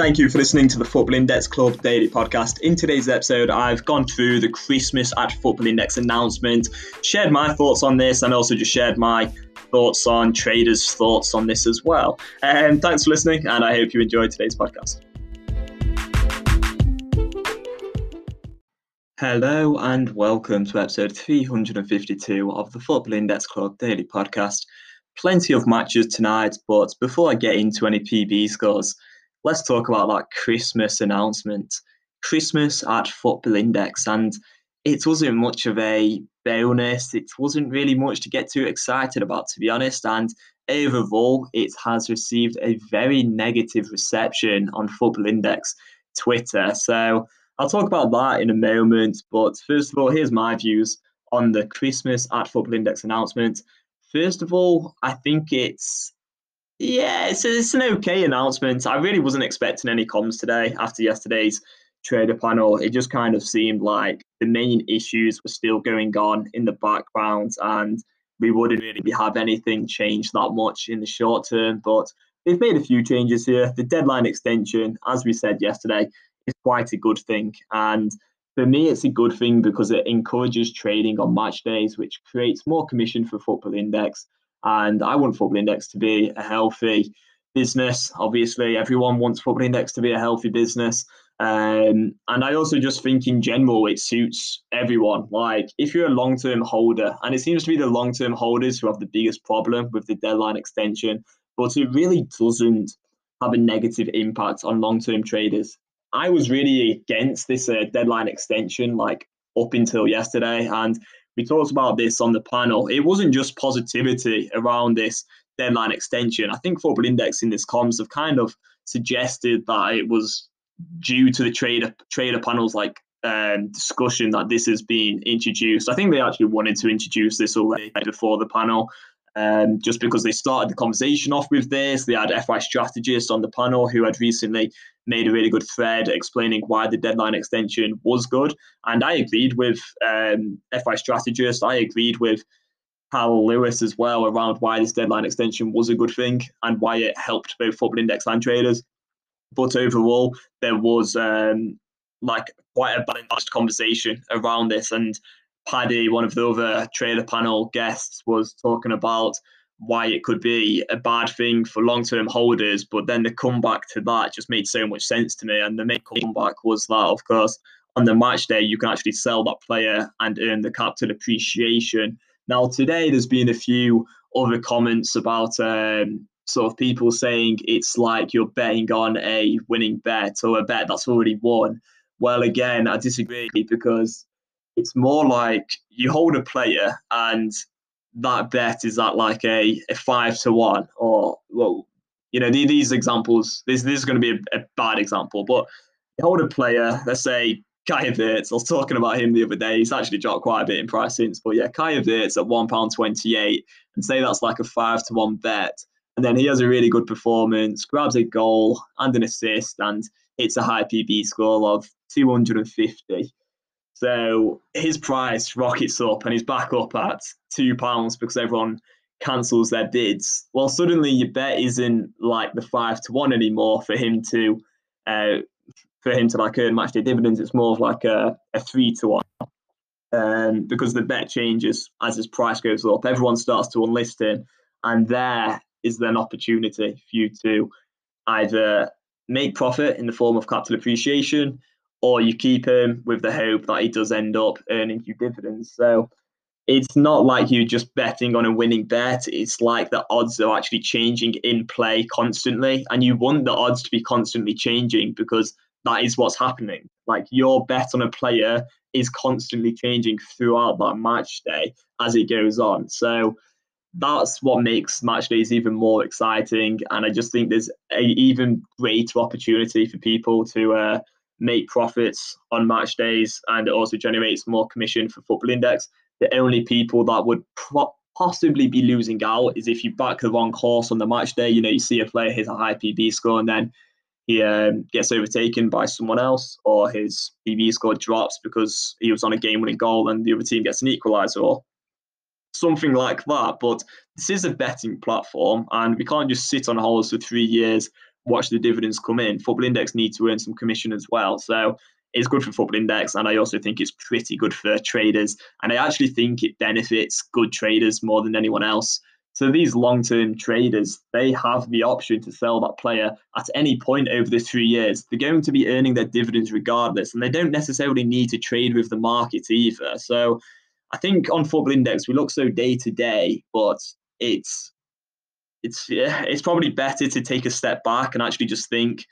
Thank you for listening to the Football Index Club Daily Podcast. In today's episode, I've gone through the Christmas at Football Index announcement, shared my thoughts on this, and also just shared my thoughts on traders' thoughts on this as well. And um, thanks for listening, and I hope you enjoyed today's podcast. Hello and welcome to episode 352 of the Football Index Club Daily Podcast. Plenty of matches tonight, but before I get into any PB scores, let's talk about that Christmas announcement. Christmas at Football Index, and it wasn't much of a bonus. It wasn't really much to get too excited about, to be honest. And overall, it has received a very negative reception on Football Index Twitter. So I'll talk about that in a moment. But first of all, here's my views on the Christmas at Football Index announcement. First of all, I think it's yeah, it's, it's an okay announcement. I really wasn't expecting any comms today after yesterday's trader panel. It just kind of seemed like the main issues were still going on in the background and we wouldn't really have anything change that much in the short term. But they've made a few changes here. The deadline extension, as we said yesterday, is quite a good thing. And for me, it's a good thing because it encourages trading on match days, which creates more commission for Football Index and I want Football Index to be a healthy business. Obviously, everyone wants Football Index to be a healthy business. Um, and I also just think in general it suits everyone. Like if you're a long term holder, and it seems to be the long term holders who have the biggest problem with the deadline extension, but it really doesn't have a negative impact on long term traders. I was really against this uh, deadline extension, like up until yesterday, and we talked about this on the panel. It wasn't just positivity around this deadline extension. I think Football Index in this comms have kind of suggested that it was due to the trader trader panels like um, discussion that this has been introduced. I think they actually wanted to introduce this already before the panel, um, just because they started the conversation off with this. They had FI strategists on the panel who had recently made a really good thread explaining why the deadline extension was good. And I agreed with um, FI strategist. I agreed with Carl Lewis as well around why this deadline extension was a good thing and why it helped both football index and traders. But overall, there was um, like quite a balanced conversation around this. And Paddy, one of the other trader panel guests, was talking about why it could be a bad thing for long term holders. But then the comeback to that just made so much sense to me. And the main comeback was that, of course, on the match day, you can actually sell that player and earn the capital appreciation. Now, today, there's been a few other comments about um, sort of people saying it's like you're betting on a winning bet or a bet that's already won. Well, again, I disagree because it's more like you hold a player and that bet is at like a, a five to one or well you know these examples this, this is going to be a, a bad example but you hold a player let's say Kai Havertz, I was talking about him the other day. He's actually dropped quite a bit in price since, but yeah, Kai Havertz at one pound twenty-eight, and say that's like a five to one bet, and then he has a really good performance, grabs a goal and an assist, and hits a high PB score of two hundred and fifty. So his price rockets up and he's back up at two pounds because everyone cancels their bids. Well, suddenly your bet isn't like the five to one anymore for him to uh, for him to like earn match day dividends. It's more of like a, a three to one. Um, because the bet changes as his price goes up. Everyone starts to unlist him, and there is then opportunity for you to either make profit in the form of capital appreciation or you keep him with the hope that he does end up earning you dividends. So it's not like you're just betting on a winning bet. It's like the odds are actually changing in play constantly. And you want the odds to be constantly changing because that is what's happening. Like your bet on a player is constantly changing throughout that match day as it goes on. So that's what makes match days even more exciting. And I just think there's an even greater opportunity for people to uh, make profits on match days and it also generates more commission for Football Index. The only people that would pro- possibly be losing out is if you back the wrong horse on the match day. You know, you see a player hit a high PB score and then he um, gets overtaken by someone else, or his PB score drops because he was on a game winning goal and the other team gets an equaliser, or something like that. But this is a betting platform, and we can't just sit on holes for three years watch the dividends come in, Football Index needs to earn some commission as well. So it's good for Football Index, and I also think it's pretty good for traders. And I actually think it benefits good traders more than anyone else. So these long-term traders, they have the option to sell that player at any point over the three years. They're going to be earning their dividends regardless, and they don't necessarily need to trade with the market either. So I think on Football Index we look so day to day, but it's it's yeah, it's probably better to take a step back and actually just think,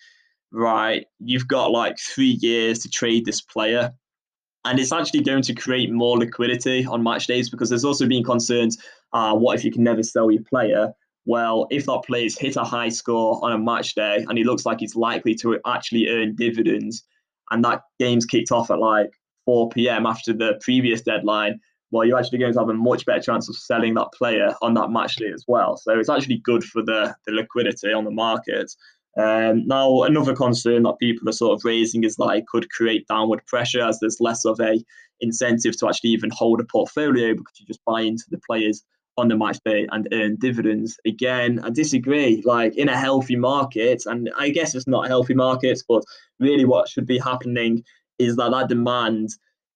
right, you've got like three years to trade this player. And it's actually going to create more liquidity on match days because there's also been concerns uh, what if you can never sell your player? Well, if that player's hit a high score on a match day and he looks like he's likely to actually earn dividends, and that game's kicked off at like 4 p.m. after the previous deadline, well, you're actually going to have a much better chance of selling that player on that match day as well. So it's actually good for the, the liquidity on the market. Um, now, another concern that people are sort of raising is that it could create downward pressure as there's less of a incentive to actually even hold a portfolio because you just buy into the players on the match day and earn dividends. Again, I disagree. Like in a healthy market, and I guess it's not healthy market, but really what should be happening is that that demand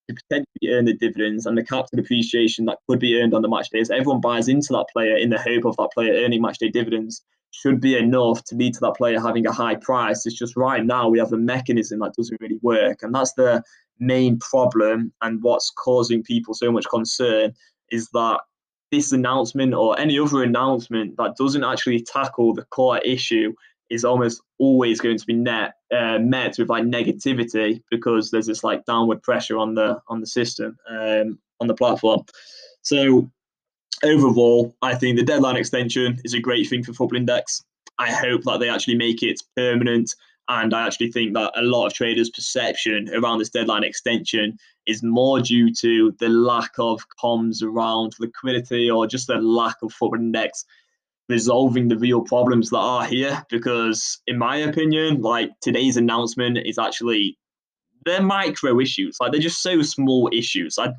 to potentially earn the dividends and the capital appreciation that could be earned on the match days. Everyone buys into that player in the hope of that player earning match day dividends should be enough to lead to that player having a high price. It's just right now we have a mechanism that doesn't really work. And that's the main problem and what's causing people so much concern is that this announcement or any other announcement that doesn't actually tackle the core issue is almost always going to be net uh, met with like negativity because there's this like downward pressure on the on the system um, on the platform. So overall, I think the deadline extension is a great thing for Football Index. I hope that they actually make it permanent. And I actually think that a lot of traders' perception around this deadline extension is more due to the lack of comms around liquidity or just the lack of Football Index resolving the real problems that are here. Because, in my opinion, like today's announcement is actually they're micro issues. Like they're just so small issues. I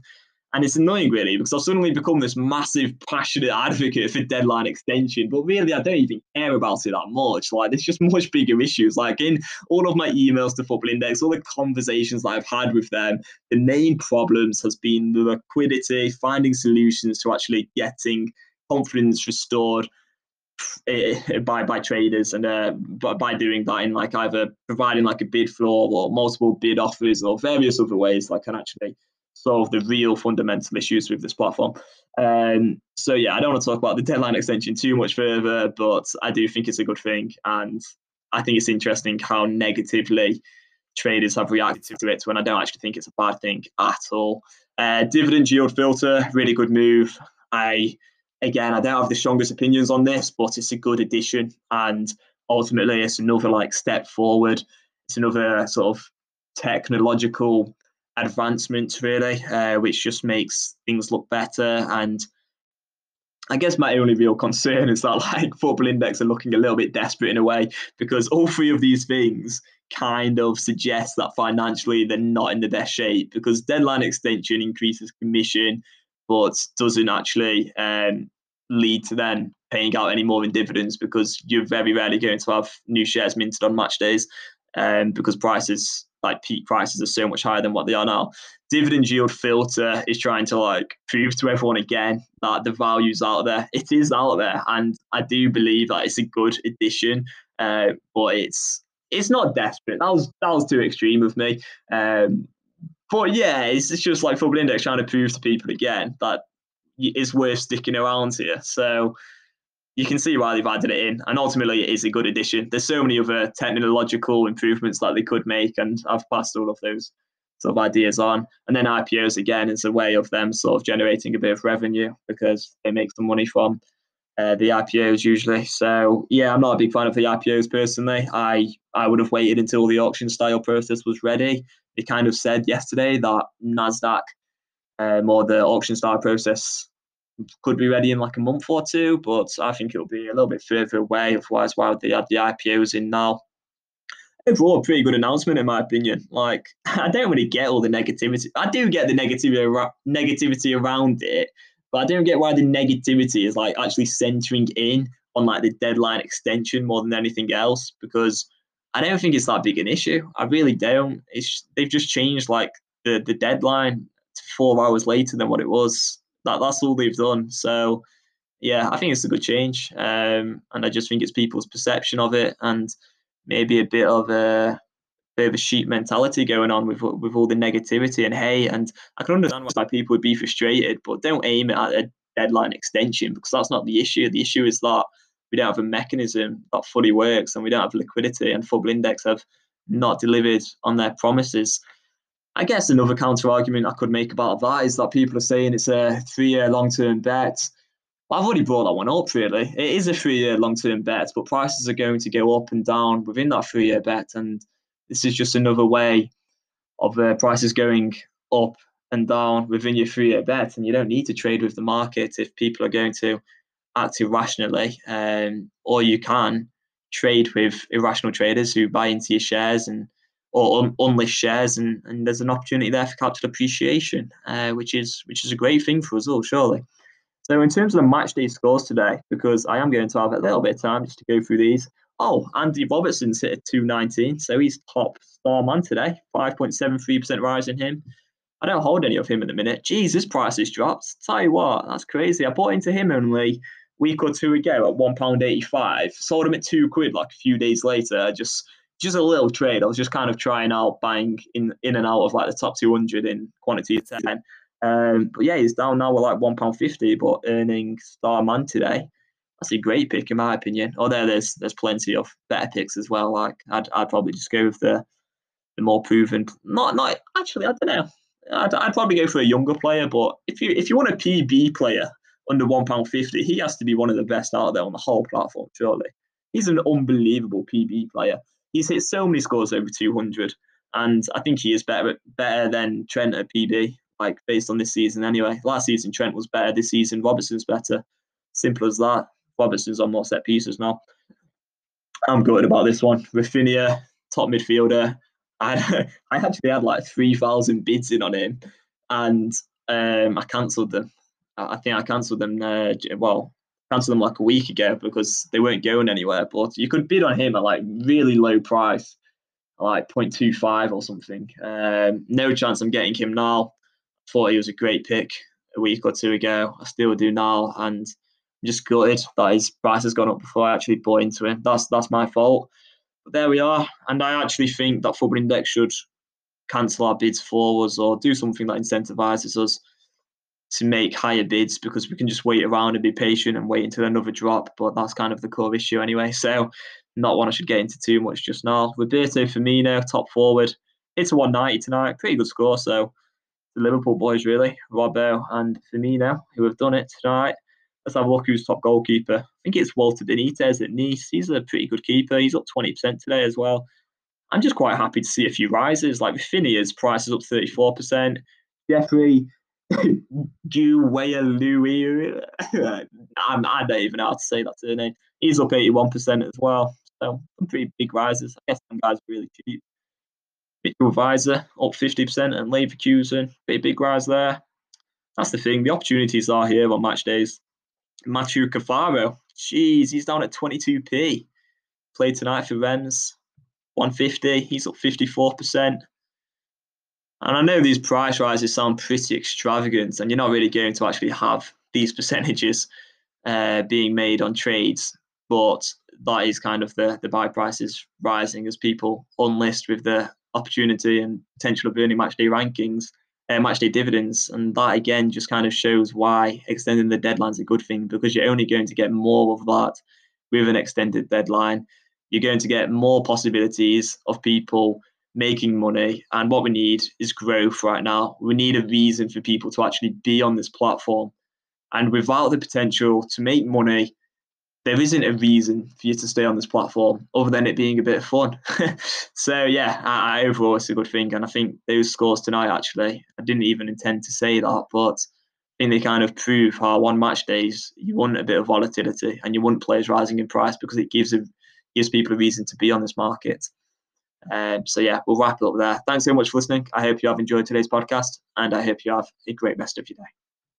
and it's annoying, really, because I've suddenly become this massive, passionate advocate for deadline extension. But really, I don't even care about it that much. Like, there's just much bigger issues. Like, in all of my emails to Football Index, all the conversations that I've had with them, the main problems has been the liquidity, finding solutions to actually getting confidence restored by by traders and uh, by, by doing that in like either providing like a bid floor or multiple bid offers or various other ways that can actually solve the real fundamental issues with this platform. Um, so yeah, I don't want to talk about the deadline extension too much further, but I do think it's a good thing, and I think it's interesting how negatively traders have reacted to it when I don't actually think it's a bad thing at all. Uh, dividend yield filter, really good move. I again, I don't have the strongest opinions on this, but it's a good addition, and ultimately, it's another like step forward. It's another sort of technological advancement, really, uh, which just makes things look better. And I guess my only real concern is that like Football Index are looking a little bit desperate in a way because all three of these things kind of suggest that financially they're not in the best shape because deadline extension increases commission but doesn't actually um, lead to then paying out any more in dividends because you're very rarely going to have new shares minted on match days um, because prices like peak prices are so much higher than what they are now. Dividend yield filter is trying to like prove to everyone again that the value's out there. It is out there, and I do believe that it's a good addition. Uh, but it's it's not desperate. That was that was too extreme of me. Um, but yeah, it's, it's just like Football Index trying to prove to people again that it's worth sticking around here. So you can see why they've added it in, and ultimately it is a good addition. There's so many other technological improvements that they could make, and I've passed all of those sort of ideas on. And then IPOs again is a way of them sort of generating a bit of revenue because they make some money from uh, the IPOs usually. So yeah, I'm not a big fan of the IPOs personally. I I would have waited until the auction style process was ready. They kind of said yesterday that Nasdaq um, or the auction style process could be ready in like a month or two, but I think it'll be a little bit further away. Otherwise, why would they add the IPOs in now? Overall, a pretty good announcement in my opinion. Like, I don't really get all the negativity. I do get the negativity negativity around it, but I don't get why the negativity is like actually centering in on like the deadline extension more than anything else because I don't think it's that big an issue. I really don't. It's they've just changed like the the deadline to four hours later than what it was. That that's all they've done. So yeah, I think it's a good change, um, and I just think it's people's perception of it and maybe a bit of a bit of a sheep mentality going on with with all the negativity and hey, And I can understand why people would be frustrated, but don't aim it at a deadline extension because that's not the issue. The issue is that we don't have a mechanism that fully works and we don't have liquidity and Football Index have not delivered on their promises. I guess another counter argument I could make about that is that people are saying it's a three year long term bet. I've already brought that one up, really. It is a three year long term bet, but prices are going to go up and down within that three year bet. And this is just another way of uh, prices going up and down within your three year bet. And you don't need to trade with the market if people are going to act irrationally, um, or you can trade with irrational traders who buy into your shares and or un- unlist shares, and, and there's an opportunity there for capital appreciation, uh, which is which is a great thing for us all, surely. So in terms of the match day scores today, because I am going to have a little bit of time just to go through these. Oh, Andy Robertson's hit at 219, so he's top star man today. 5.73% rise in him. I don't hold any of him at the minute. This price has dropped. Tell you what, that's crazy. I bought into him only a week or two ago at one pound eighty five. Sold him at two quid like a few days later. Just just a little trade. I was just kind of trying out buying in in and out of like the top two hundred in quantity of ten. Um, but yeah, he's down now at like one pound fifty, but earning star man today. That's a great pick in my opinion. Although there's there's plenty of better picks as well. Like I'd I'd probably just go with the the more proven. Not not actually. I don't know. I'd, I'd probably go for a younger player, but if you if you want a PB player under one pound fifty, he has to be one of the best out there on the whole platform. Surely, he's an unbelievable PB player. He's hit so many scores over two hundred, and I think he is better better than Trent at PB. Like based on this season, anyway. Last season Trent was better. This season Robertson's better. Simple as that. Robertson's on more set pieces now. I'm good about this one. Raphinha, top midfielder. I I actually had like three thousand bids in on him, and um, I cancelled them. I think I cancelled them. Uh, well, cancelled them like a week ago because they weren't going anywhere. But you could bid on him at like really low price, like 0.25 or something. Um, no chance I'm getting him now. Thought he was a great pick a week or two ago. I still do now, and Just gutted that his price has gone up before I actually bought into him. That's that's my fault. But there we are. And I actually think that Football Index should cancel our bids for us or do something that incentivizes us to make higher bids because we can just wait around and be patient and wait until another drop. But that's kind of the core issue anyway. So not one I should get into too much just now. Roberto Firmino, top forward. It's a 190 tonight. Pretty good score. So the Liverpool boys really, Robbo and Firmino, who have done it tonight. Let's have a look who's top goalkeeper. I think it's Walter Benitez at Nice. He's a pretty good keeper. He's up 20% today as well. I'm just quite happy to see a few rises. Like Phineas, price is up 34%. Jeffrey Gouweleeuw. I'm, I don't even know how to say that surname. He's up 81% as well. So some pretty big rises. I guess some guys are really cheap. Mitchell Weiser up 50% and Leverkusen, pretty big rise there. That's the thing. The opportunities are here on match days. Matthew Cafaro, jeez, he's down at 22p. Played tonight for Rennes, 150. He's up 54%. And I know these price rises sound pretty extravagant, and you're not really going to actually have these percentages uh, being made on trades, but that is kind of the, the buy prices rising as people unlist with the opportunity and potential of earning match day rankings uh, match dividends. And that again just kind of shows why extending the deadline is a good thing because you're only going to get more of that with an extended deadline. You're going to get more possibilities of people making money. And what we need is growth right now. We need a reason for people to actually be on this platform. And without the potential to make money, there isn't a reason for you to stay on this platform other than it being a bit of fun. so yeah, I, I, overall it's a good thing, and I think those scores tonight actually, I didn't even intend to say that, but I think they kind of prove how one match days you want a bit of volatility and you want players rising in price because it gives a, gives people a reason to be on this market. Um, so yeah, we'll wrap it up there. Thanks so much for listening. I hope you have enjoyed today's podcast, and I hope you have a great rest of your day.